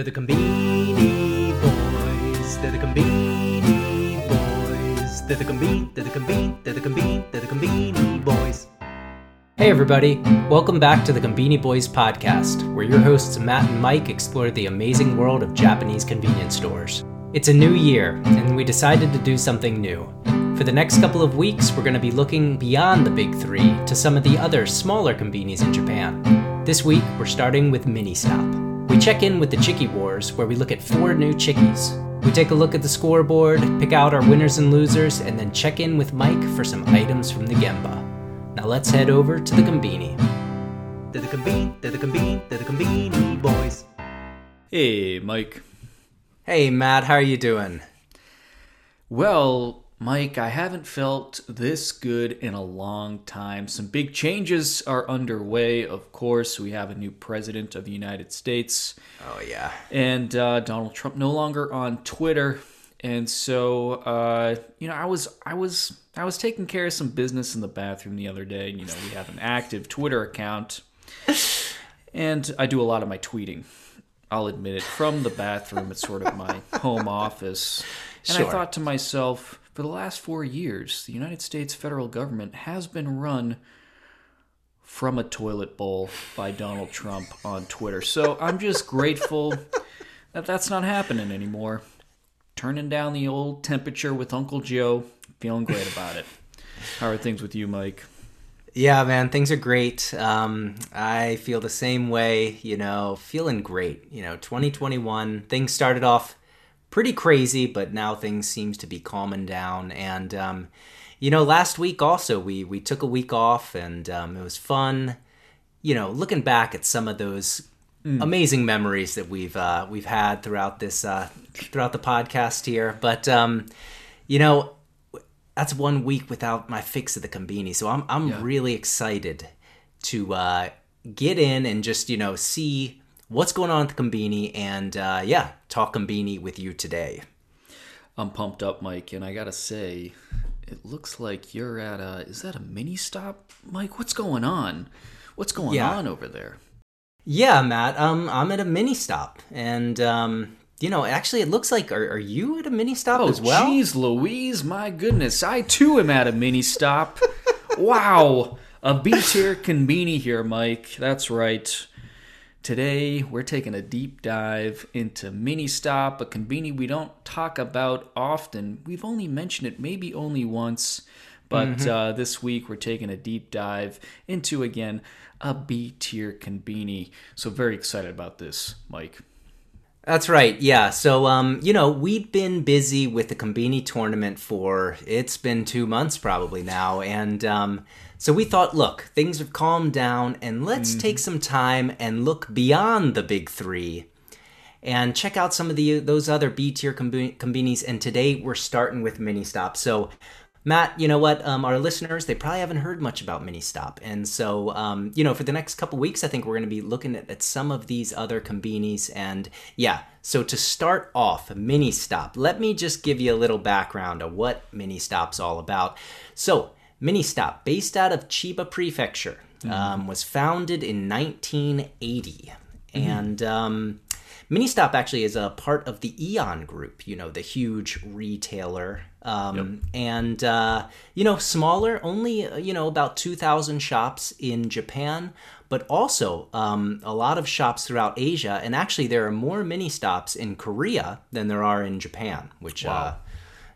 They're the Conbini Boys. They're the Conbini Boys. They're the Combini. They're the Combini. They're the Combini. They're the Conbini Boys. Hey everybody, welcome back to the Conbini Boys podcast, where your hosts Matt and Mike explore the amazing world of Japanese convenience stores. It's a new year, and we decided to do something new. For the next couple of weeks, we're going to be looking beyond the big three to some of the other smaller convenies in Japan. This week, we're starting with Ministop. We check in with the Chiki Wars, where we look at four new chikis. We take a look at the scoreboard, pick out our winners and losers, and then check in with Mike for some items from the genba. Now let's head over to the Combini. They're the Combini, they're the Combini, they're the Conbini boys. Hey, Mike. Hey Matt, how are you doing? Well, Mike, I haven't felt this good in a long time. Some big changes are underway. Of course, we have a new president of the United States, Oh yeah. and uh, Donald Trump no longer on Twitter. And so, uh, you know, I was, I was, I was taking care of some business in the bathroom the other day. You know, we have an active Twitter account, and I do a lot of my tweeting. I'll admit it from the bathroom. It's sort of my home office. And Sure. I thought to myself, for the last four years, the United States federal government has been run from a toilet bowl by Donald Trump on Twitter. So I'm just grateful that that's not happening anymore. Turning down the old temperature with Uncle Joe, feeling great about it. How are things with you, Mike? Yeah, man, things are great. Um, I feel the same way, you know, feeling great. You know, 2021, things started off pretty crazy, but now things seems to be calming down. And, um, you know, last week also, we, we took a week off and um, it was fun. You know, looking back at some of those amazing memories that we've uh, we've had throughout this uh, throughout the podcast here. But um, you know, that's one week without my fix of the Combini. So I'm I'm Yeah. really excited to uh, get in and just you know see what's going on with Combini and uh, yeah, talk Combini with you today. I'm pumped up, Mike, and I gotta say, it looks like you're at a. Is that a Ministop, Mike? What's going on? What's going Yeah. on over there? Yeah, Matt. Um, I'm at a Ministop, and um, you know, actually, it looks like are, are you at a Ministop Oh, as well? jeez, Louise, my goodness, I too am at a Ministop. wow, a B tier conveni here, Mike. That's right. Today we're taking a deep dive into Ministop, a conveni we don't talk about often. We've only mentioned it maybe only once, but uh, this week we're taking a deep dive into again a B tier conveni. So very excited about this, Mike. That's right. Yeah. So, um, you know, we've been busy with the Combini tournament for it's been two months probably now, and um, so we thought, look, things have calmed down, and let's take some time and look beyond the big three, and check out some of the those other B tier Combinis. And today we're starting with Ministop. So. Matt, you know what? Um, our listeners, they probably haven't heard much about Ministop. And so, um, you know, for the next couple weeks, I think we're going to be looking at, at some of these other combinis. And yeah, so to start off, Ministop, let me just give you a little background of what Ministop's all about. So, Ministop, based out of Chiba Prefecture, um, was founded in 1980. And um, Ministop actually is a part of the Aeon Group, you know, the huge retailer. Um, And, uh, you know, smaller, only, uh, you know, about 2,000 shops in Japan, but also um, a lot of shops throughout Asia. And actually, there are more Ministops in Korea than there are in Japan, which, uh,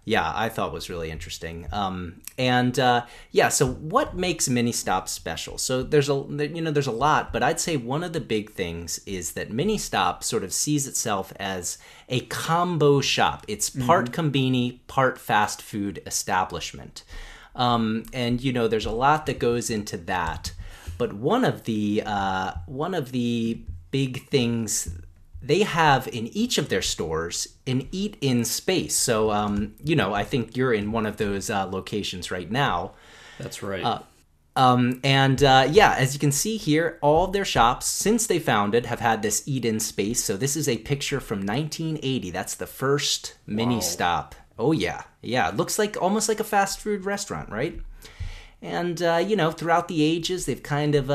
yeah, I thought was really interesting. Um, and uh, yeah, so what makes Ministops special? So there's a you know there's a lot, but I'd say one of the big things is that Ministop sort of sees itself as a combo shop. It's part combini, part fast food establishment. Um, and you know there's a lot that goes into that. But one of the uh, one of the big things they have in each of their stores an eat in space. So, um, you know, I think you're in one of those uh, locations right now. That's right. Um, and uh, yeah, as you can see here, all of their shops since they founded have had this eat in space. So, this is a picture from 1980. That's the first mini Wow. stop. Oh, yeah. Yeah. It looks like almost like a fast food restaurant, right? And, uh, you know, throughout the ages, they've kind of.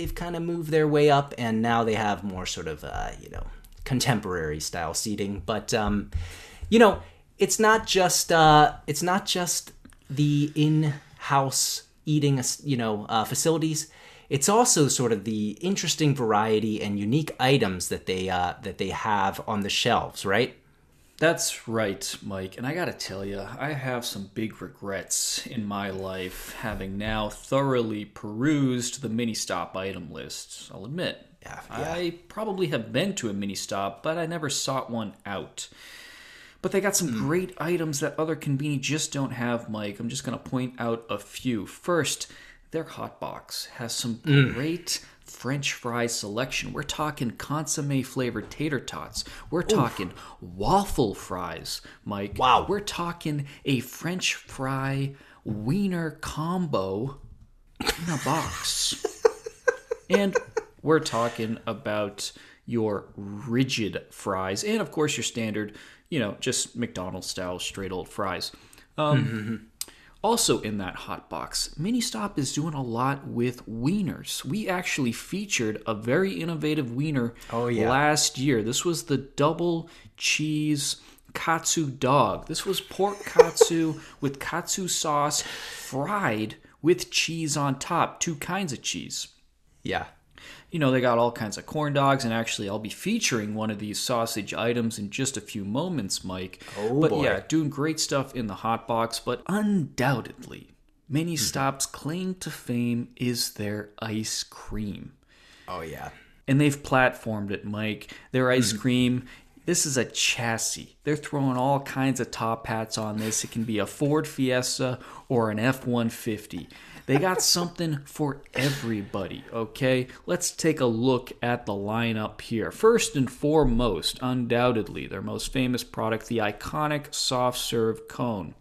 Uh, They've kind of moved their way up, and now they have more sort of, uh, you know, contemporary style seating. But um, you know, it's not just uh, it's not just the in-house eating, you know, uh, facilities. It's also sort of the interesting variety and unique items that they uh, that they have on the shelves, right? That's right, Mike. And I gotta tell you, I have some big regrets in my life having now thoroughly perused the Ministop item list. I'll admit. Yeah, yeah. I probably have been to a Ministop, but I never sought one out. But they got some Hmm. great items that other conveni just don't have, Mike. I'm just going to point out a few. First, their hot box has some Hmm. great French fry selection. We're talking consomme flavored tater tots. We're talking waffle fries, Mike. Wow. We're talking a French fry wiener combo in a box. and we're talking about your rigid fries and of course your standard you know just mcdonald's style straight old fries um, also in that hot box mini stop is doing a lot with wieners. We actually featured a very innovative wiener Oh, yeah. last year. This was the double cheese katsu dog. This was pork katsu with katsu sauce fried with cheese on top. Two kinds of cheese. Yeah. You know, they got all kinds of corn dogs, and actually, I'll be featuring one of these sausage items in just a few moments, Mike. Oh, but boy. yeah, doing great stuff in the hot box, but undoubtedly, Mini Mm-hmm. Stop's claim to fame is their ice cream. Oh yeah. And they've platformed it, Mike. Their ice Mm-hmm. cream. This is a chassis. They're throwing all kinds of top hats on this. It can be a Ford Fiesta or an F 150. They got something for everybody, okay? Let's take a look at the lineup here. First and foremost, undoubtedly, their most famous product, the iconic soft serve cone.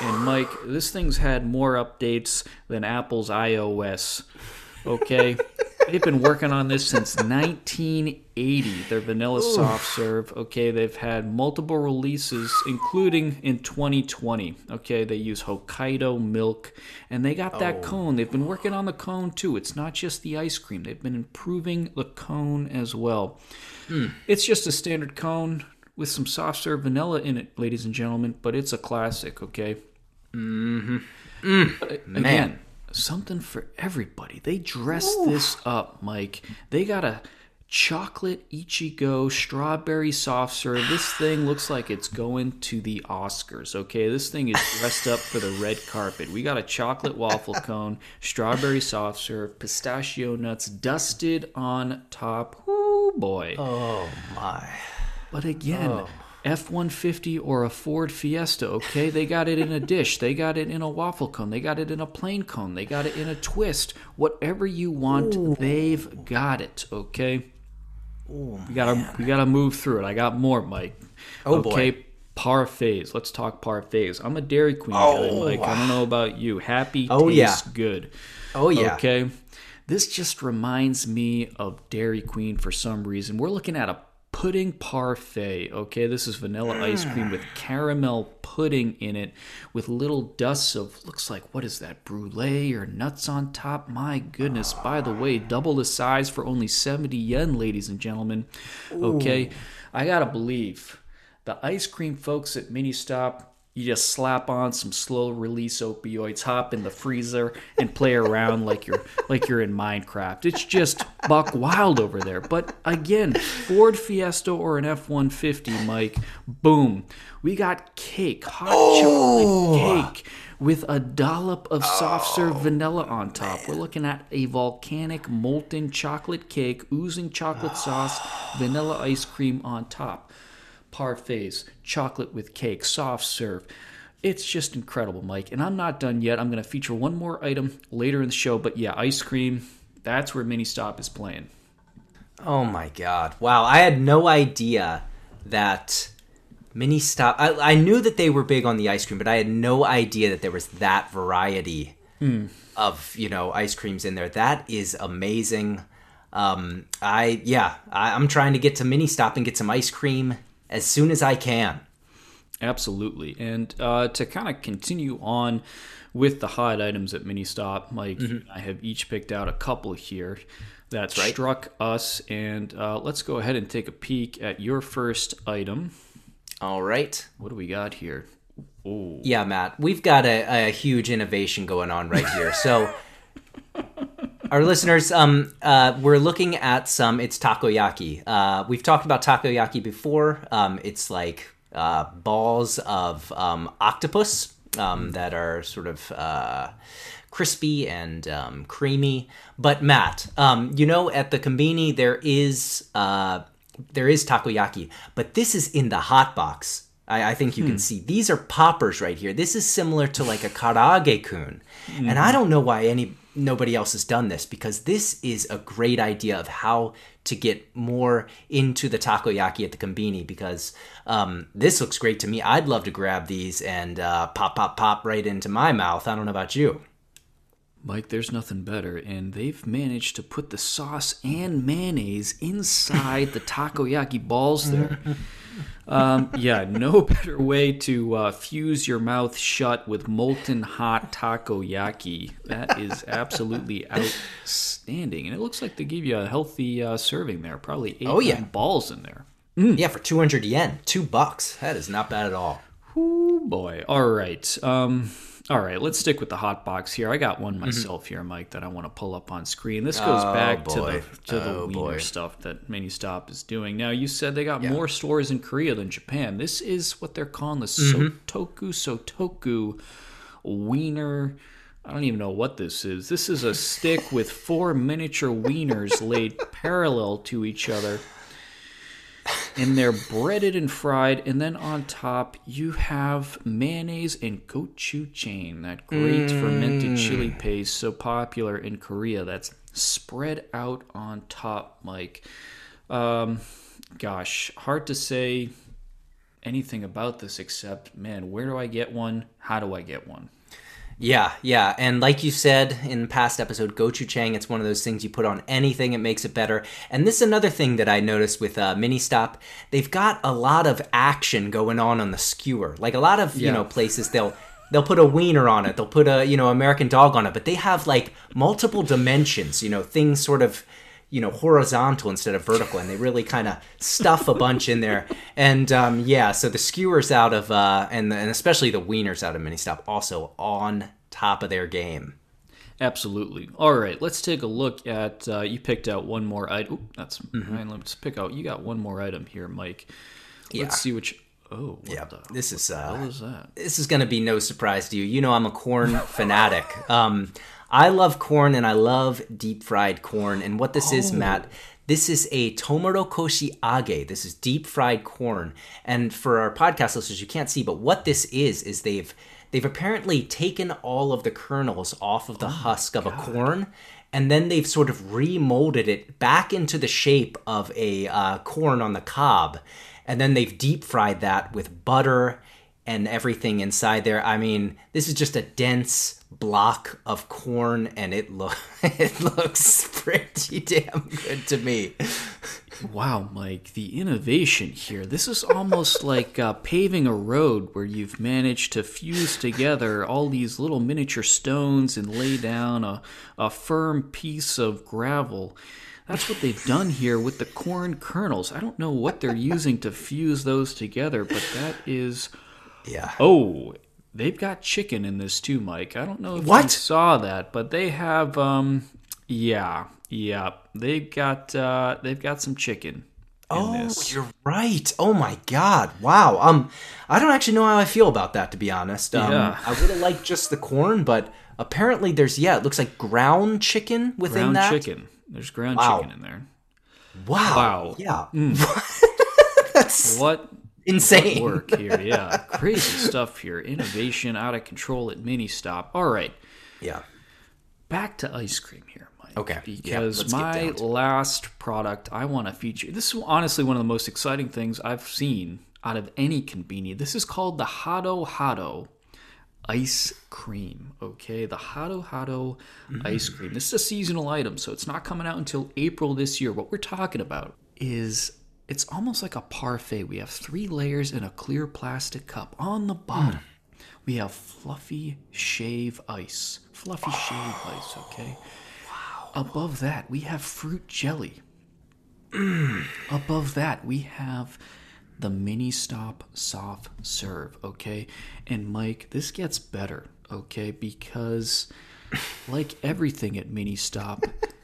And Mike, this thing's had more updates than Apple's iOS. Okay? They've been working on this since 1980. Their vanilla soft serve. Okay, they've had multiple releases, including in 2020. Okay, they use Hokkaido milk, and they got that cone. They've been working on the cone too. It's not just the ice cream. They've been improving the cone as well. It's just a standard cone with some soft serve vanilla in it, ladies and gentlemen, but it's a classic, okay? Mm-hmm. Again, something for everybody. They dress this up, Mike. They got a chocolate Ichigo strawberry soft serve. This thing looks like it's going to the Oscars, okay? This thing is dressed up for the red carpet. We got a chocolate waffle cone, strawberry soft serve, pistachio nuts dusted on top. Ooh, boy. Oh my. But again, oh, F 150 or a Ford Fiesta, okay? They got it in a dish. They got it in a waffle cone. They got it in a plain cone. They got it in a twist. Whatever you want, they've got it, okay? we gotta we gotta move through it. I got more, Mike. Oh, boy. okay, parfaits. Let's talk parfaits. I'm a Dairy Queen guy, Oh, Mike. I don't know about you. Happy Oh, yeah. good. Oh yeah. Okay. This just reminds me of Dairy Queen for some reason. We're looking at a pudding parfait. Okay. This is vanilla ice cream with mm. caramel pudding in it with little dusts of, looks like, what is that, brulee or nuts on top? My goodness. By the way, double the size for only 70 yen, ladies and gentlemen. Okay. I got to believe the ice cream folks at Ministop you just slap on some slow release opioids, hop in the freezer, and play around like you're like you're in Minecraft. It's just buck wild over there. But again, Ford Fiesta or an F one fifty, Mike, boom. We got cake, hot chocolate oh! cake with a dollop of soft serve oh, vanilla on top. We're looking at a volcanic molten chocolate cake, oozing chocolate sauce, vanilla ice cream on top parfaits, chocolate with cake, soft serve. It's just incredible, Mike. And I'm not done yet. I'm going to feature one more item later in the show. But yeah, ice cream, that's where Ministop is playing. Oh my god. Wow, I had no idea that Ministop I, I knew that they were big on the ice cream, but I had no idea that there was that variety of, you know, ice creams in there. That is amazing. Um I yeah, I, I'm trying to get to Ministop and get some ice cream as soon as I can. Absolutely. And uh, to kind of continue on with the hot items at Ministop, Mike, I have each picked out a couple here. that right. struck us. And uh, let's go ahead and take a peek at your first item. All right. What do we got here? Oh, Yeah, Matt, we've got a, a huge innovation going on right here. So, our listeners, um, uh, we're looking at some. It's takoyaki. Uh, we've talked about takoyaki before. Um, it's like uh, balls of um, octopus um, that are sort of uh, crispy and um, creamy. But Matt, um, you know, at the Kombini there is uh, there is takoyaki, but this is in the hot box. I, I think you can see these are poppers right here. This is similar to like a karaage kun, and I don't know why any nobody else has done this because this is a great idea of how to get more into the takoyaki at the kombini because um, this looks great to me. I'd love to grab these and uh, pop, pop, pop right into my mouth. I don't know about you. Mike, there's nothing better. And they've managed to put the sauce and mayonnaise inside the takoyaki balls there. Um, yeah, no better way to uh, fuse your mouth shut with molten hot takoyaki. That is absolutely outstanding. And it looks like they give you a healthy uh, serving there. Probably eight Oh, yeah. balls in there. Yeah, for 200 yen, two bucks. That is not bad at all. Ooh, boy. All right. Um, all right, let's stick with the hot box here. I got one mm-hmm. myself here, Mike, that I want to pull up on screen. This goes Oh, back to the to the Oh, wiener boy. stuff that Ministop is doing. Now, you said they got more stores in Korea than Japan. This is what they're calling the mm-hmm. Sotteok Sotteok wiener. I don't even know what this is. This is a stick with four miniature wieners laid parallel to each other and they're breaded and fried. And then on top, you have mayonnaise and gochujang, that great fermented chili paste so popular in Korea. That's spread out on top, Mike. Um, gosh, hard to say anything about this except, man, where do I get one? How do I get one? Yeah, yeah, and like you said in past episode, gochujang, it's one of those things you put on anything, it makes it better. And this is another thing that I noticed with uh, Ministop. They've got a lot of action going on on the skewer. Like a lot of you know places, they'll they'll put a wiener on it, they'll put a you know American dog on it, but they have like multiple dimensions. You know, things sort of you know horizontal instead of vertical and they really kind of stuff a bunch in there and um, yeah so the skewers out of uh, and, and especially the wieners out of Ministop also on top of their game Absolutely. All right, let's take a look at. Uh, you picked out one more item. Oop, that's Mm-hmm. fine. Let's pick out. You got one more item here, Mike. Yeah. Let's see which. Oh, what yeah the this is hell uh, is that? this is gonna be no surprise to you you know i'm a corn fanatic um, i love corn and i love deep fried corn and what this is matt this is a tomoro koshi age. This is deep fried corn. And for our podcast listeners, you can't see, but what this is is they've they've apparently taken all of the kernels off of the husk of a corn, and then they've sort of remolded it back into the shape of a uh, corn on the cob, and then they've deep fried that with butter and everything inside there. I mean, this is just a dense block of corn, and it look it looks pretty damn good to me. Wow, Mike, the innovation here. This is almost like uh, paving a road where you've managed to fuse together all these little miniature stones and lay down a, a firm piece of gravel. That's what they've done here with the corn kernels. I don't know what they're using to fuse those together, but that is. Yeah. Oh, they've got chicken in this too, Mike. I don't know if you What? saw that, but they have. Um, yeah, yeah, they've got uh, they've got some chicken. Oh, this. you're right. Oh my god. Wow. Um I don't actually know how I feel about that to be honest. Um Yeah. I would have liked just the corn, but apparently there's yeah, it looks like ground chicken within ground that. chicken. There's ground Wow. chicken in there. Wow. Wow. Yeah. That's What insane. work here? Yeah, crazy stuff here. Innovation out of control at Ministop. All right, Yeah. back to ice cream here, Mike. Okay, Because let's my last product I want to feature. This is honestly one of the most exciting things I've seen out of any convenience. This is called the Halo Halo ice cream. Okay, the Halo Halo mm-hmm. ice cream. This is a seasonal item, so it's not coming out until April this year. What we're talking about is it's almost like a parfait. We have three layers in a clear plastic cup. On the bottom, we have fluffy shave ice. Fluffy shave ice, okay? Wow. Above that, we have fruit jelly. Mm. Above that, we have the Ministop soft serve, okay? And Mike, this gets better, okay? Because like everything at Ministop,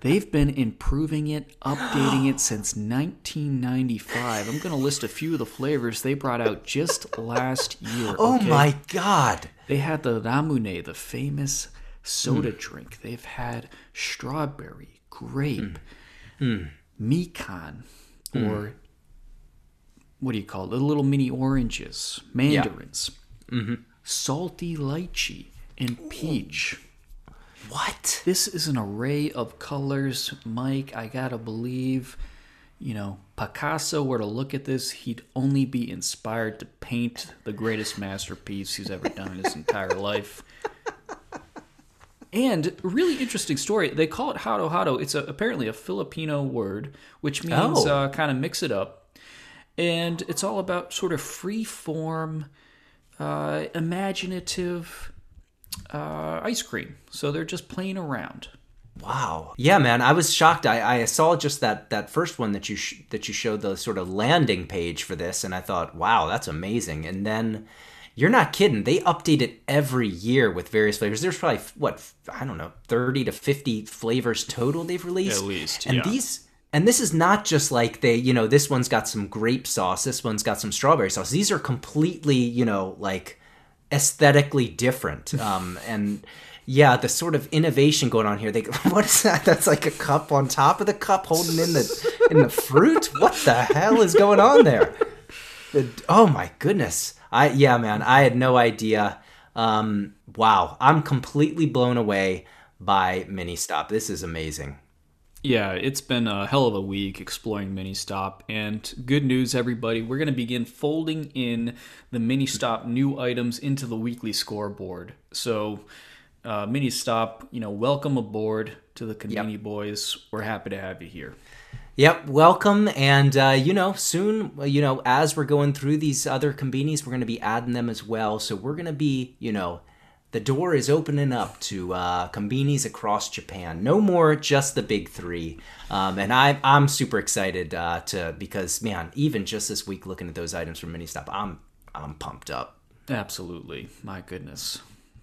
they've been improving it, updating it since 1995. I'm going to list a few of the flavors they brought out just last year. Oh okay? my god. They had the ramune, the famous soda drink. They've had strawberry, grape, hmm. mikan, hmm. or what do you call it? The little mini oranges, mandarins, mm-hmm. salty lychee, and peach. What? This is an array of colors, Mike. I gotta believe, you know, Picasso were to look at this, he'd only be inspired to paint the greatest masterpiece he's ever done in his entire life. And really interesting story. They call it halo halo. It's a, apparently a Filipino word, which means Oh. uh, kind of mix it up. And it's all about sort of free form, uh, imaginative uh, ice cream. So they're just playing around. Wow. Yeah, man, I was shocked. I, I saw just that that first one that you sh- that you showed the sort of landing page for this, and I thought, wow, that's amazing. And then you're not kidding. They update it every year with various flavors. There's probably what I don't know, thirty to fifty flavors total they've released. At least, and yeah. these. And this is not just like they, you know, this one's got some grape sauce, this one's got some strawberry sauce. These are completely, you know, like aesthetically different. Um, and yeah, the sort of innovation going on here. They what is that? That's like a cup on top of the cup holding in the in the fruit. What the hell is going on there? The- oh my goodness. I yeah, man. I had no idea. Um, wow, I'm completely blown away by Ministop. This is amazing. Yeah, it's been a hell of a week exploring Ministop. And good news, everybody, we're going to begin folding in the Ministop new items into the weekly scoreboard. So, uh, Ministop, you know, welcome aboard to the Conbini Boys. We're happy to have you here. Yep, welcome, and uh, you know, soon, you know, as we're going through these other combinis, we're going to be adding them as well. So we're going to be, you know, the door is opening up to uh, combinis across Japan. No more just the big three, um, and I, I'm super excited uh, to because man, even just this week looking at those items from Ministop, I'm I'm pumped up. Absolutely. My goodness.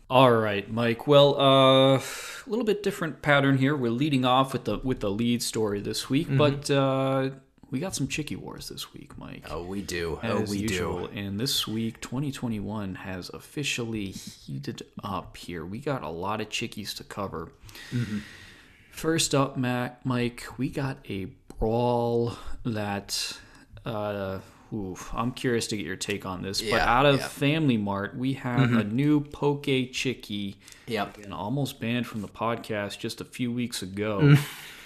All right, Mike. Well, uh, a little bit different pattern here. We're leading off with the with the lead story this week, but uh, we got some Chiki Wars this week, Mike. Oh, we do. as oh, we usual. do. And this week, 2021 has officially heated up here. We got a lot of chikis to cover. Mm-hmm. First up, Mac, Mike, we got a brawl that. Uh, oof, I'm curious to get your take on this. but out of yeah. Family Mart, we have a mm-hmm. new Poke Chiki. Yep. And almost banned from the podcast just a few weeks ago. Mm.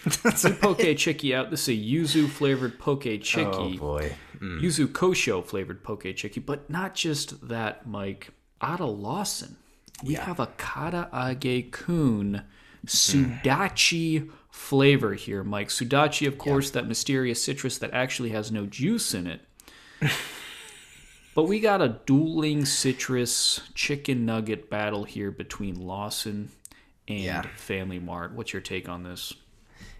That's New Poke Chiki out. This is a yuzu flavored Poke Chiki Oh boy. Mm. yuzu kosho flavored poke chiki, but not just that, Mike. Ada Lawson, we have a Karaage Kun mm. Sudachi flavor here, Mike. Sudachi, of course, that mysterious citrus that actually has no juice in it. but we got a dueling citrus chicken nugget battle here between Lawson and Yeah. Family Mart. What's your take on this?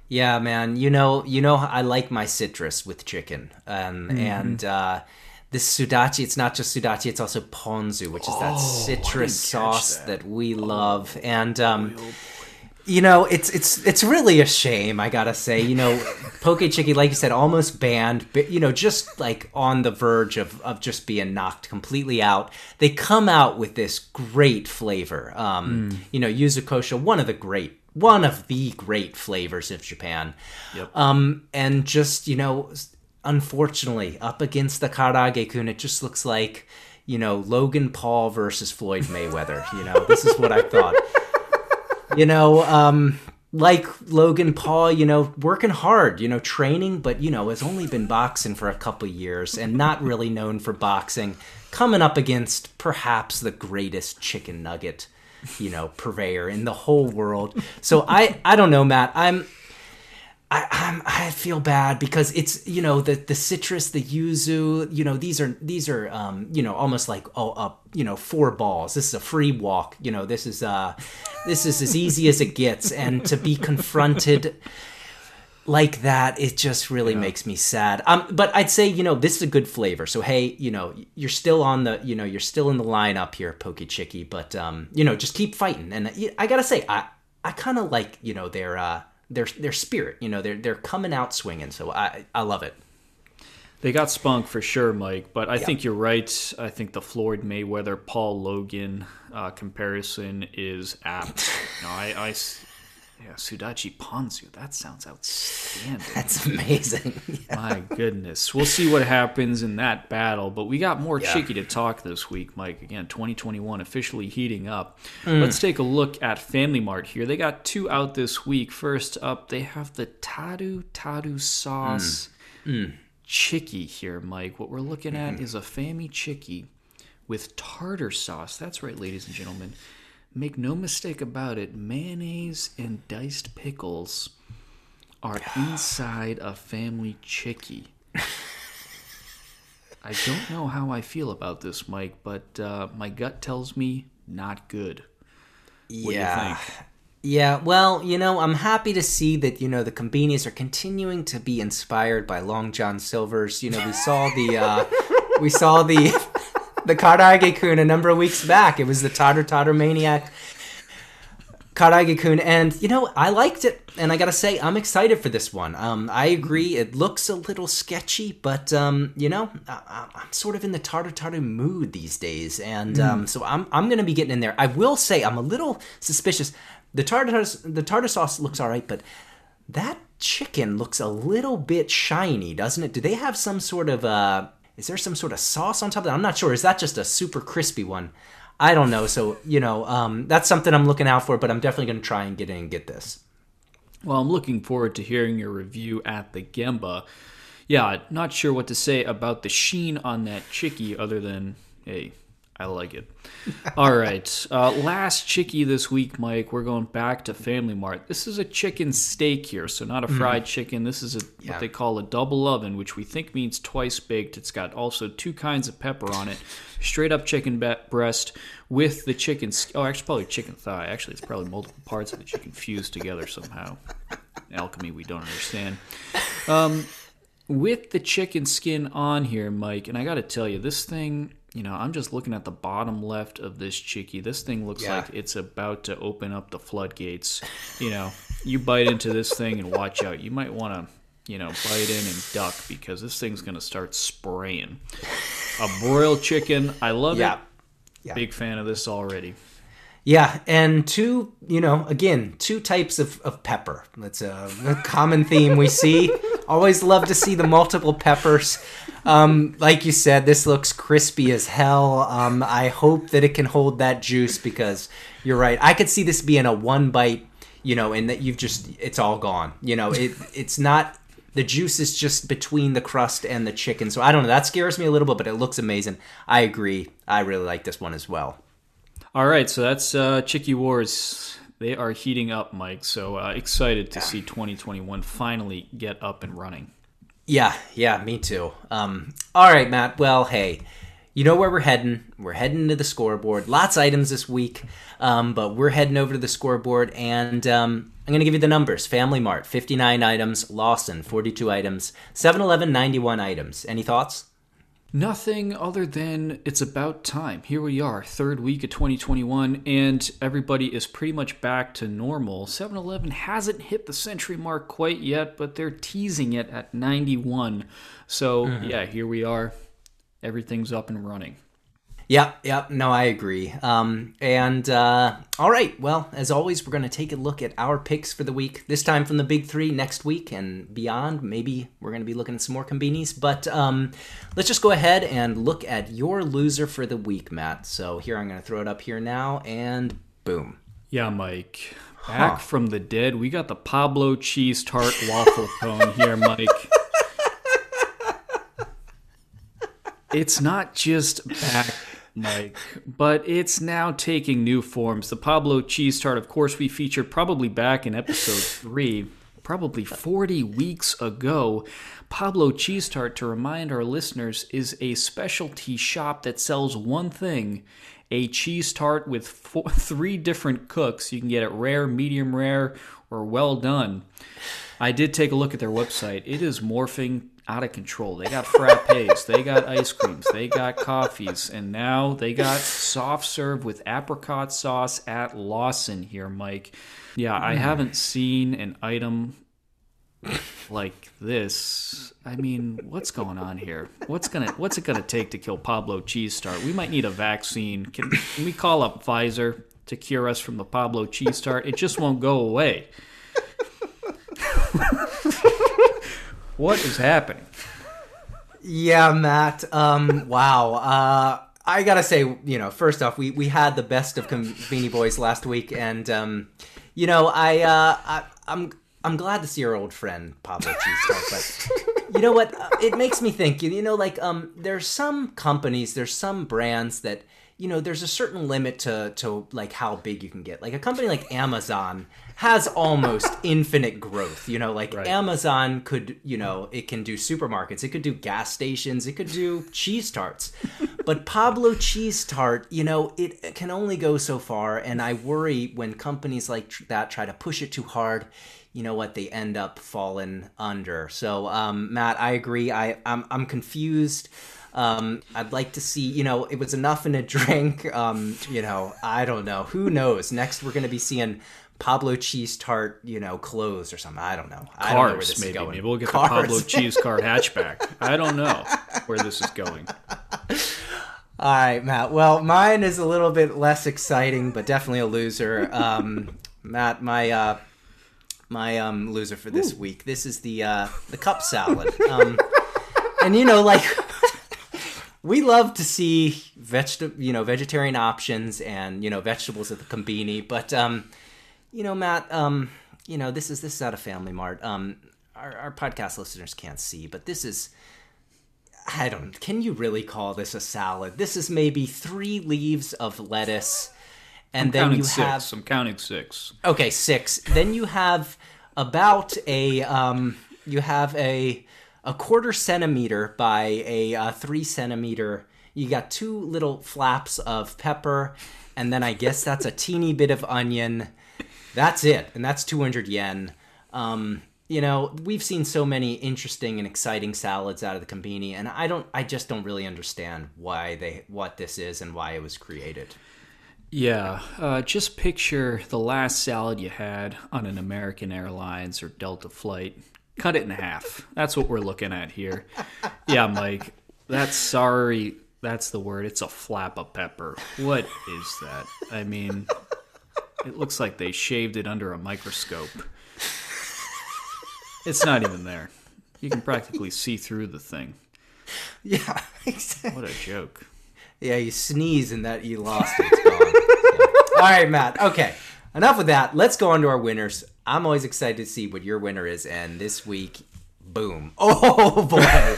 Yeah, man. You know, you know, I like my citrus with chicken, um, Mm-hmm. and uh, this sudachi. It's not just sudachi; it's also ponzu, which is that citrus sauce that. we love. And um, you know, it's it's it's really a shame. I gotta say, you know, poke chiki, like you said, almost banned, but you know, just like on the verge of of just being knocked completely out. They come out with this great flavor. Um, You know, yuzu kosho, one of the great. One of the great flavors of Japan. Yep. Um, and just, you know, unfortunately, up against the Karaage kun, it just looks like, you know, Logan Paul versus Floyd Mayweather. You know, this is what I thought. You know, um, like Logan Paul, you know, working hard, you know, training, but, you know, has only been boxing for a couple years and not really known for boxing, coming up against perhaps the greatest chicken nugget, you know, purveyor in the whole world. So I, I don't know, Matt. I'm, I I'm, feel bad because it's you know the the citrus, the yuzu, you know these are these are um, you know almost like oh uh, you know four balls. This is a free walk. You know this is uh this is as easy as it gets, and to be confronted like that, it just really yeah. makes me sad. Um, but I'd say you know this is a good flavor. So hey, you know you're still on the you know you're still in the lineup here, Poke Chiki. But um, you know just keep fighting. And I gotta say I I kind of like you know their uh their their spirit. You know they're they're coming out swinging. So I I love it. They got spunk for sure, Mike. But I yeah. think you're right. I think the Floyd Mayweather Paul Logan uh, comparison is apt. You know, I, I yeah, Sudachi Ponzu. That sounds outstanding. That's amazing. Yeah. My goodness. We'll see what happens in that battle. But we got more yeah. Chiki to talk this week, Mike. Again, 2021 officially heating up. Mm. Let's take a look at Family Mart here. They got two out this week. First up, they have the Tadu Tadu sauce mm. Mm. Chiki here, Mike. What we're looking at mm-hmm. is a Famichiki with tartar sauce. That's right, ladies and gentlemen. Make no mistake about it, mayonnaise and diced pickles are inside a Famichiki. I don't know how I feel about this, Mike, but uh, my gut tells me not good. What yeah. Yeah, well, you know, I'm happy to see that, you know, the Combinis are continuing to be inspired by Long John Silver's. You know, we saw the uh we saw the the Karaage-kun a number of weeks back. It was the Totter Totter Maniac Karaage-kun, and you know I liked it, and I gotta say I'm excited for this one. Um, I agree, it looks a little sketchy, but um, you know I, am sort of in the tartar tartar mood these days, and mm. um, so I'm I'm gonna be getting in there. I will say I'm a little suspicious. The tartar the tartar sauce looks all right, but that chicken looks a little bit shiny, doesn't it? Do they have some sort of uh, is there some sort of sauce on top of that? I'm not sure. Is that just a super crispy one? I don't know. So you know, um, that's something I'm looking out for. But I'm definitely going to try and get in and get this. Well, I'm looking forward to hearing your review at the genba. Yeah, not sure what to say about the sheen on that chiki, other than hey, I like it. All right. Uh, last chiki this week, Mike. We're going back to Family Mart. This is a chicken steak here, so not a mm-hmm. fried mm. chicken. This is a, yeah. what they call a double oven, which we think means twice baked. It's got also two kinds of pepper on it. Straight up chicken be- breast with the chicken. Oh, actually, probably chicken thigh. Actually, it's probably multiple parts of the chicken fused together somehow. Alchemy we don't understand. Um, with the chicken skin on here, Mike, and I got to tell you, this thing you know, I'm just looking at the bottom left of this chiki. This thing looks yeah. like it's about to open up the floodgates. You know, you bite into this thing and watch out. You might want to, you know, bite in and duck because this thing's going to start spraying. A broiled chicken. I love yeah. it. Yeah. Big fan of this already. Yeah, and two, you know, again, two types of, of pepper. That's a, a common theme we see. Always love to see the multiple peppers. Um, like you said, this looks crispy as hell. Um, I hope that it can hold that juice because you're right. I could see this being a one bite, you know, and that you've just, it's all gone. You know, it it's not the juice is just between the crust and the chicken. So I don't know. That scares me a little bit, but it looks amazing. I agree. I really like this one as well. All right, so that's uh, Chiki Wars. They are heating up, Mike. So uh, excited to see 2021 finally get up and running. Yeah, yeah, me too. Um, all right, Matt. Well, hey, you know where we're heading. We're heading to the scoreboard. Lots of items this week, um, but we're heading over to the scoreboard, and um, I'm going to give you the numbers. Family Mart, 59 items. Lawson, 42 items. 7-Eleven, 91 items. Any thoughts? Nothing other than it's about time. Here we are, third week of 2021, and everybody is pretty much back to normal. 7 Eleven hasn't hit the century mark quite yet, but they're teasing it at 91. So, mm-hmm. yeah, here we are. Everything's up and running. Yep, yep. No, I agree. Um, and uh, all right. Well, as always, we're going to take a look at our picks for the week. This time from the big three next week and beyond. Maybe we're going to be looking at some more combinis. But um, let's just go ahead and look at your loser for the week, Matt. So here I'm going to throw it up here now, and boom. Yeah, Mike. Back huh. from the dead, we got the Pablo cheese tart waffle cone here, Mike. it's not just back Mike. But it's now taking new forms. The Pablo cheese tart, of course, we featured probably back in episode three. probably 40 weeks ago. Pablo Cheese Tart, to remind our listeners, is a specialty shop that sells one thing a cheese tart with four, three different cooks. You can get it rare, medium rare, or well done. I did take a look at their website. It is morphing out of control. They got frappes, they got ice creams, they got coffees, and now they got soft serve with apricot sauce at Lawson here, Mike. Yeah, I hmm. haven't seen an item like this. I mean, what's going on here? What's gonna what's it gonna take to kill Pablo Cheese Tart? We might need a vaccine. Can, can we call up Pfizer to cure us from the Pablo Cheese Tart? It just won't go away. what is happening? Yeah, Matt. Um, wow. Uh, I gotta say, you know, first off, we, we had the best of Conbini Boys last week, and um, you know, I, uh, I I'm I'm glad to see our old friend Pablo but you know what? Uh, It makes me think. You know, like um, there's some companies, there's some brands that you know, there's a certain limit to to like how big you can get. Like a company like Amazon has almost infinite growth. You know, like Right. Amazon could, you know, it can do supermarkets, it could do gas stations, it could do cheese tarts. But Pablo Cheese Tart, you know, it can only go so far, and I worry when companies like tr- that try to push it too hard. You know what? They end up falling under. So, um, Matt, I agree. I I'm, I'm confused. Um, I'd like to see. You know, it was enough in a drink. Um, you know, I don't know. Who knows? Next, we're gonna be seeing Pablo Cheese Tart. You know, clothes or something. I don't know. I don't know where Cars, this is maybe. going. Maybe we'll get Cars. the Pablo Cheese Cart hatchback. I don't know where this is going. All right, Matt. Well, mine is a little bit less exciting, but definitely a loser. Um, Matt, my uh, my um, loser for this week. This is the uh, the cup salad. Um, and you know, like we love to see vegetable, you know, vegetarian options and you know vegetables at the combini, but um, you know, Matt, um, you know, this is this is out of Family Mart. Um, our, our podcast listeners can't see, but this is. I don't. Can you really call this a salad? This is maybe three leaves of lettuce, and then Counting you six. have I'm counting six. okay six. then you have about a um, you have a a quarter centimeter by a uh, three centimeter. You got two little flaps of pepper, and then I guess that's a teeny bit of onion. That's it, and that's two hundred yen. Um, you know, we've seen so many interesting and exciting salads out of the Combini, and I don't, I just don't really understand why they, what this is, and why it was created. Yeah, uh, just picture the last salad you had on an American Airlines or Delta flight. Cut it in half. That's what we're looking at here. Yeah, Mike. That's sorry. That's the word. It's a flap of pepper. What is that? I mean, it looks like they shaved it under a microscope. It's not even there. You can practically see through the thing. Yeah, exactly. What a joke. Yeah, you sneeze and that you lost it. It's gone. So. All right, Matt. Okay, enough with that. Let's go on to our winners. I'm always excited to see what your winner is, and this week, boom! Oh boy!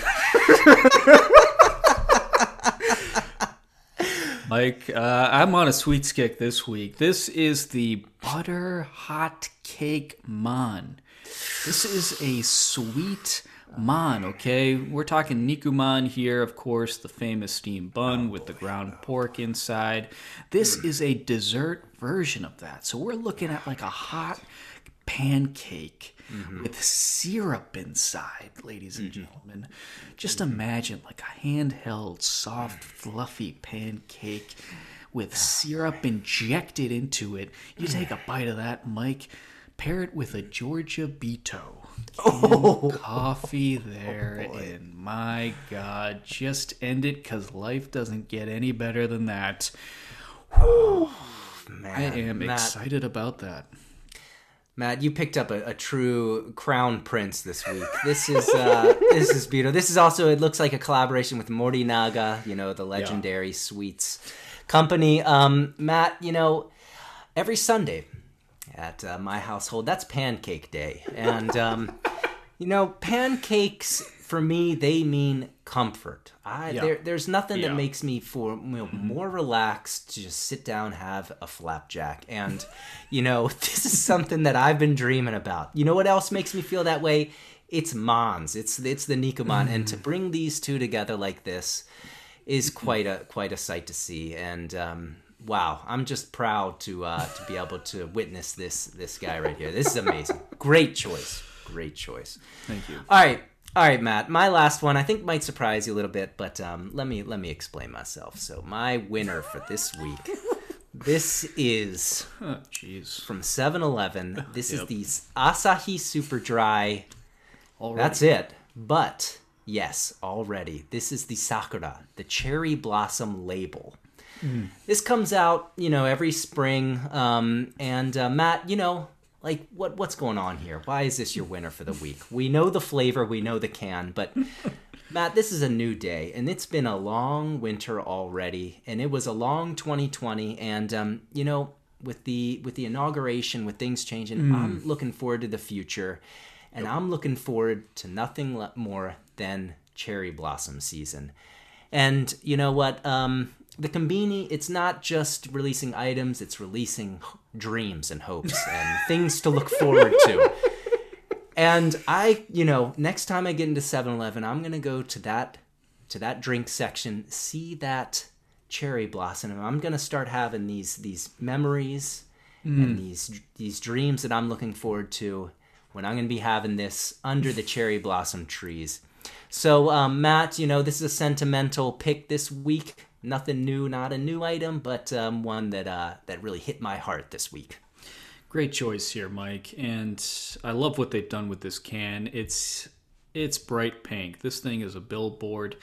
Mike, uh, I'm on a sweets kick this week. This is the butter hot cake man. This is a sweet man, okay? We're talking nikuman here, of course, the famous steamed bun with the ground pork inside. This is a dessert version of that. So we're looking at like a hot pancake mm-hmm. with syrup inside, ladies and mm-hmm. gentlemen. Just imagine like a handheld, soft, fluffy pancake with syrup injected into it. You take a bite of that, Mike. Pair it with a Georgia Beto. Oh. Coffee there, and my God, just end it because life doesn't get any better than that. I Man, am Matt, excited about that. Matt, you picked up a, a true crown prince this week. This is uh, this is beautiful. This is also it looks like a collaboration with Morinaga, you know, the legendary sweets company. Um, Matt, you know, every Sunday at uh, my household, that's pancake day, and um, you know, pancakes for me, they mean comfort. I Yeah. there, there's nothing Yeah. that makes me for you know, more relaxed to just sit down, have a flapjack, and you know this is something that I've been dreaming about. You know what else makes me feel that way? It's Mons. It's it's the Nikuman, and to bring these two together like this is quite a quite a sight to see. And um, wow, I'm just proud to uh, to be able to witness this this guy right here. This is amazing. Great choice. Great choice. Thank you. All right, all right, Matt. My last one I think might surprise you a little bit, but um, let me let me explain myself. So my winner for this week, this is Oh, from 7-Eleven. This is the Asahi Super Dry. Right. That's it. But yes, already this is the Sakura, the cherry blossom label. This comes out, you know, every spring. Um, and uh, Matt, you know, like what what's going on here? Why is this your winner for the week? We know the flavor, we know the can, but Matt, this is a new day, and it's been a long winter already, and it was a long 2020. And um, you know, with the with the inauguration, with things changing, I'm looking forward to the future, and I'm looking forward to nothing more than cherry blossom season. And you know what? Um, the Conbini, it's not just releasing items; it's releasing dreams and hopes and things to look forward to. And I, you know, next time I get into 7-Eleven, I'm gonna go to that to that drink section, see that cherry blossom, and I'm gonna start having these these memories and these these dreams that I'm looking forward to when I'm gonna be having this under the cherry blossom trees. So, um, Matt, you know, this is a sentimental pick this week. Nothing new, not a new item, but um, one that uh, that really hit my heart this week. Great choice here, Mike. And I love what they've done with this can. It's it's bright pink. This thing is a billboard.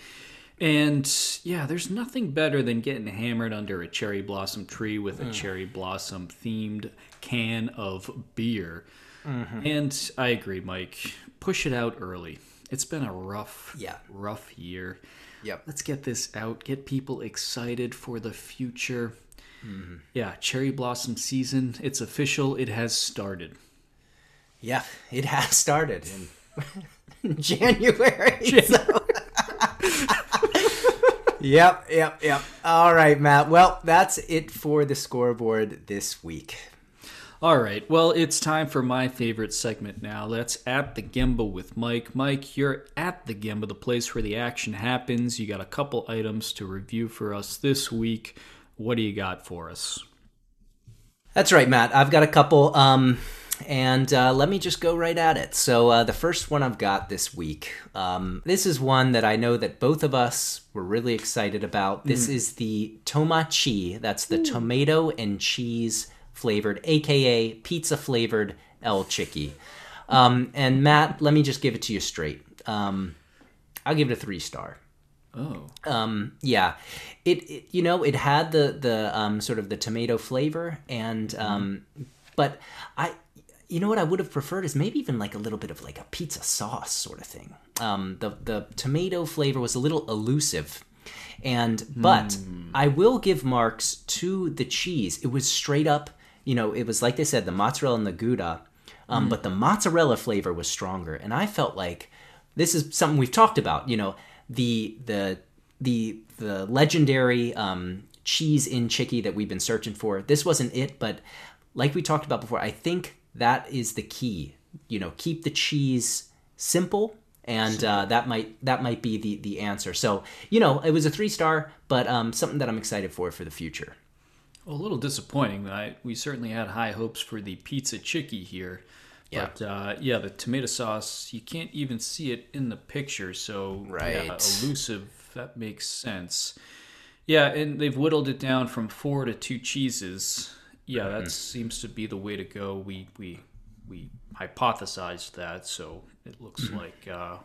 And yeah, there's nothing better than getting hammered under a cherry blossom tree with a cherry blossom themed can of beer. And I agree, Mike. Push it out early. It's been a rough, Yeah. rough year. Yep. Let's get this out, get people excited for the future. Mm-hmm. Yeah, cherry blossom season, it's official, it has started. Yeah, it has started in January. so- yep, yep, yep. All right, Matt. Well, that's it for the scoreboard this week. All right, well, it's time for my favorite segment now. That's At the Genba with Mike. Mike, you're at the Genba, the place where the action happens. You got a couple items to review for us this week. What do you got for us? That's right, Matt. I've got a couple, um, and uh, let me just go right at it. So uh, the first one I've got this week, um, this is one that I know that both of us were really excited about. This is the Tomachi. That's the tomato and cheese flavored, aka pizza flavored L Chiki. Um, and Matt, let me just give it to you straight. Um, I'll give it a three star. Oh, Um, yeah, it, it you know it had the the um, sort of the tomato flavor and um, but I you know what I would have preferred is maybe even like a little bit of like a pizza sauce sort of thing. Um, the the tomato flavor was a little elusive. And but I will give marks to the cheese. It was straight up, you know, it was like they said, the mozzarella and the Gouda, um, but the mozzarella flavor was stronger. And I felt like this is something we've talked about. You know, the the the the legendary um, cheese in chiki that we've been searching for. This wasn't it, but like we talked about before, I think that is the key. You know, keep the cheese simple, and uh, that might that might be the the answer. So you know, it was a three star, but um, something that I'm excited for for the future. Well, a little disappointing. I, we certainly had high hopes for the pizza chiki here. Yeah. But uh, yeah, the tomato sauce, you can't even see it in the picture. So, yeah, Right. elusive. That makes sense. Yeah, and they've whittled it down from four to two cheeses. Yeah, that seems to be the way to go. We we we hypothesized that, so it looks like uh,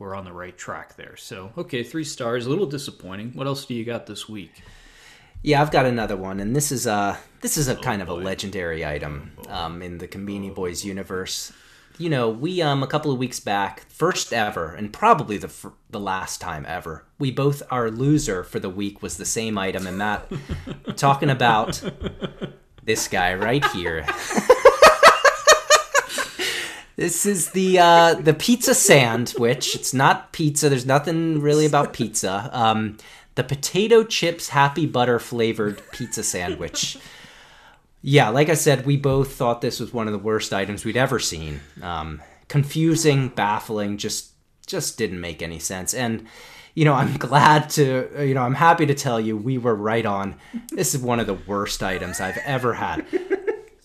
we're on the right track there. So, okay, three stars. A little disappointing. What else do you got this week? Yeah, I've got another one, and this is a this is a kind of a legendary item um, in the Conbini Boys universe. You know, we um a couple of weeks back, first ever, and probably the fir- the last time ever, we both our loser for the week was the same item, and that talking about this guy right here. This is the uh, the pizza sandwich. It's not pizza. There's nothing really about pizza. Um, the potato chips happy butter flavored pizza sandwich. Yeah, like I said, we both thought this was one of the worst items we'd ever seen. Um, confusing, baffling, just just didn't make any sense. And you know, I'm glad to, you know, I'm happy to tell you we were right on. This is one of the worst items I've ever had.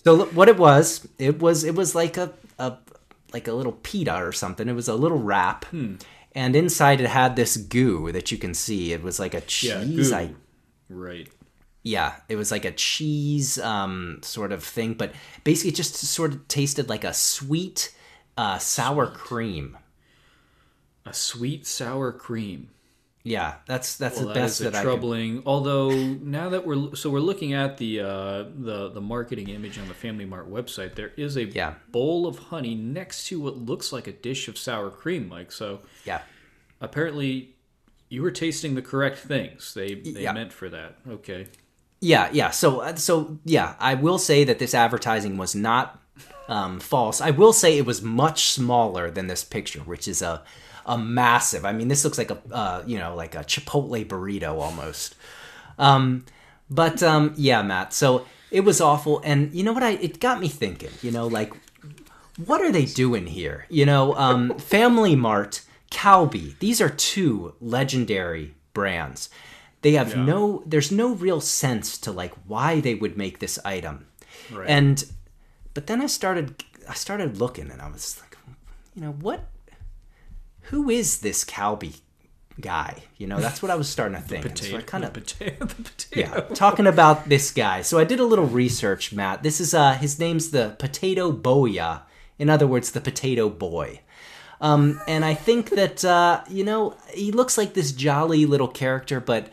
So what it was, it was it was like a a like a little pita or something. It was a little wrap. And inside it had this goo that you can see. It was like a Yeah, cheese. goo. I Right. yeah, it was like a cheese um, sort of thing, but basically it just sort of tasted like a sweet uh, sour cream. A sweet sour cream. Yeah, that's that's Well, the that best that, I troubling. Although now that we're so we're looking at the uh, the the marketing image on the Family Mart website, there is a Yeah. bowl of honey next to what looks like a dish of sour cream, Like So Yeah, apparently, you were tasting the correct things. They they Yeah. meant for that. Okay. yeah, yeah. So uh, so yeah, I will say that this advertising was not um, false. I will say it was much smaller than this picture, which is a a massive. I mean, this looks like a uh, you know like a Chipotle burrito almost. Um, but um, yeah, Matt. So it was awful, and you know what? I it got me thinking. You know, like what are they doing here? You know, um, Family Mart, Calbee. These are two legendary brands. They have Yeah. no. There's no real sense to like why they would make this item. Right. And but then I started I started looking and I was like, you know, what who is this Calbee guy? You know, that's what I was starting to think. And so I Potato. kind of the potato. The potato. yeah, talking about this guy. So I did a little research, Matt. This is uh his name's the Potato Boya. In other words, the Potato Boy. Um, and I think that uh, you know he looks like this jolly little character, but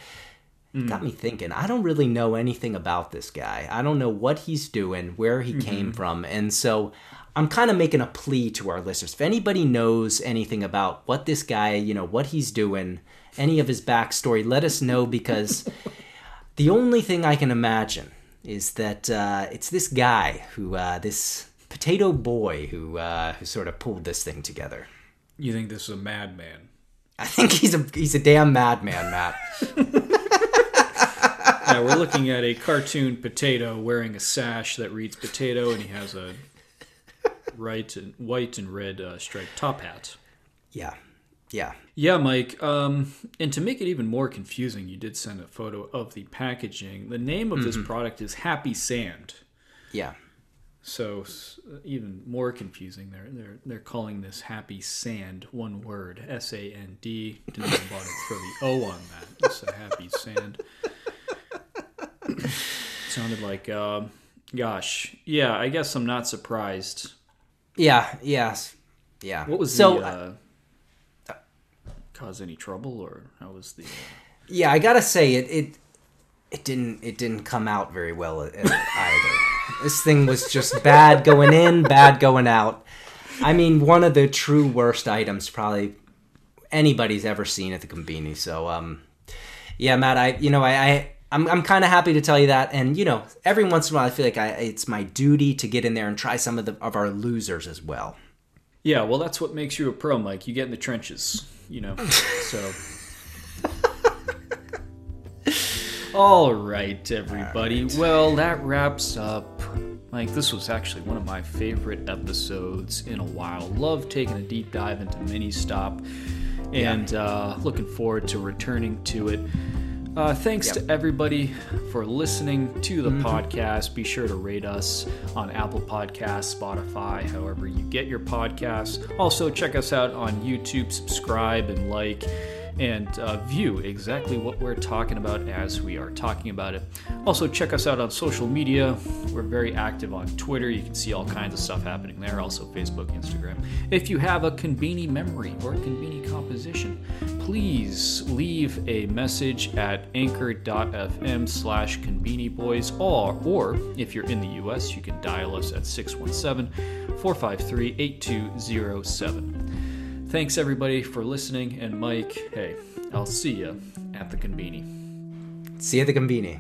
it got me thinking. I don't really know anything about this guy. I don't know what he's doing, where he came from, and so I'm kind of making a plea to our listeners. If anybody knows anything about what this guy, you know, what he's doing, any of his backstory, let us know because the only thing I can imagine is that uh, it's this guy who, uh, this potato boy who, uh, who sort of pulled this thing together. You think this is a madman? I think he's a he's a damn madman, Matt. yeah, we're looking at a cartoon potato wearing a sash that reads potato, and he has a right and white and red uh, striped top hat. Yeah, yeah, Yeah, Mike. Um, and to make it even more confusing, you did send a photo of the packaging. The name of this product is Happy Sand. yeah, So even more confusing. They're they're they're calling this Happy Sand one word S A N D. Didn't even bother to throw the O on that. It's a Happy Sand. Sounded like, um, gosh, yeah. I guess I'm not surprised. yeah, yes, yeah. What was so? the uh, cause any trouble or how was the? Uh, yeah, I gotta say it. It it didn't it didn't come out very well uh, either. this thing was just bad going in, bad going out. I mean, one of the true worst items probably anybody's ever seen at the Conbini. So, um, yeah, Matt, I you know I. I I'm, I'm kind of happy to tell you that, and you know, every once in a while, I feel like I, it's my duty to get in there and try some of the of our losers as well. Yeah, well, that's what makes you a pro, Mike. You get in the trenches, you know. so. All right, everybody. Well, that wraps up. Mike, this was actually one of my favorite episodes in a while. Love taking a deep dive into Ministop and uh, looking forward to returning to it. Uh, thanks to everybody for listening to the podcast. Be sure to rate us on Apple Podcasts, Spotify, however you get your podcasts. Also, check us out on YouTube, subscribe and like, and uh, view exactly what we're talking about as we are talking about it. Also, check us out on social media. We're very active on Twitter. You can see all kinds of stuff happening there. Also, Facebook, Instagram. If you have a Conbini memory or a Conbini composition, please leave a message at anchor.fm slash boys or, or if you're in the us you can dial us at 617-453-8207 thanks everybody for listening and mike hey i'll see you at the conbini See you at the Conbini.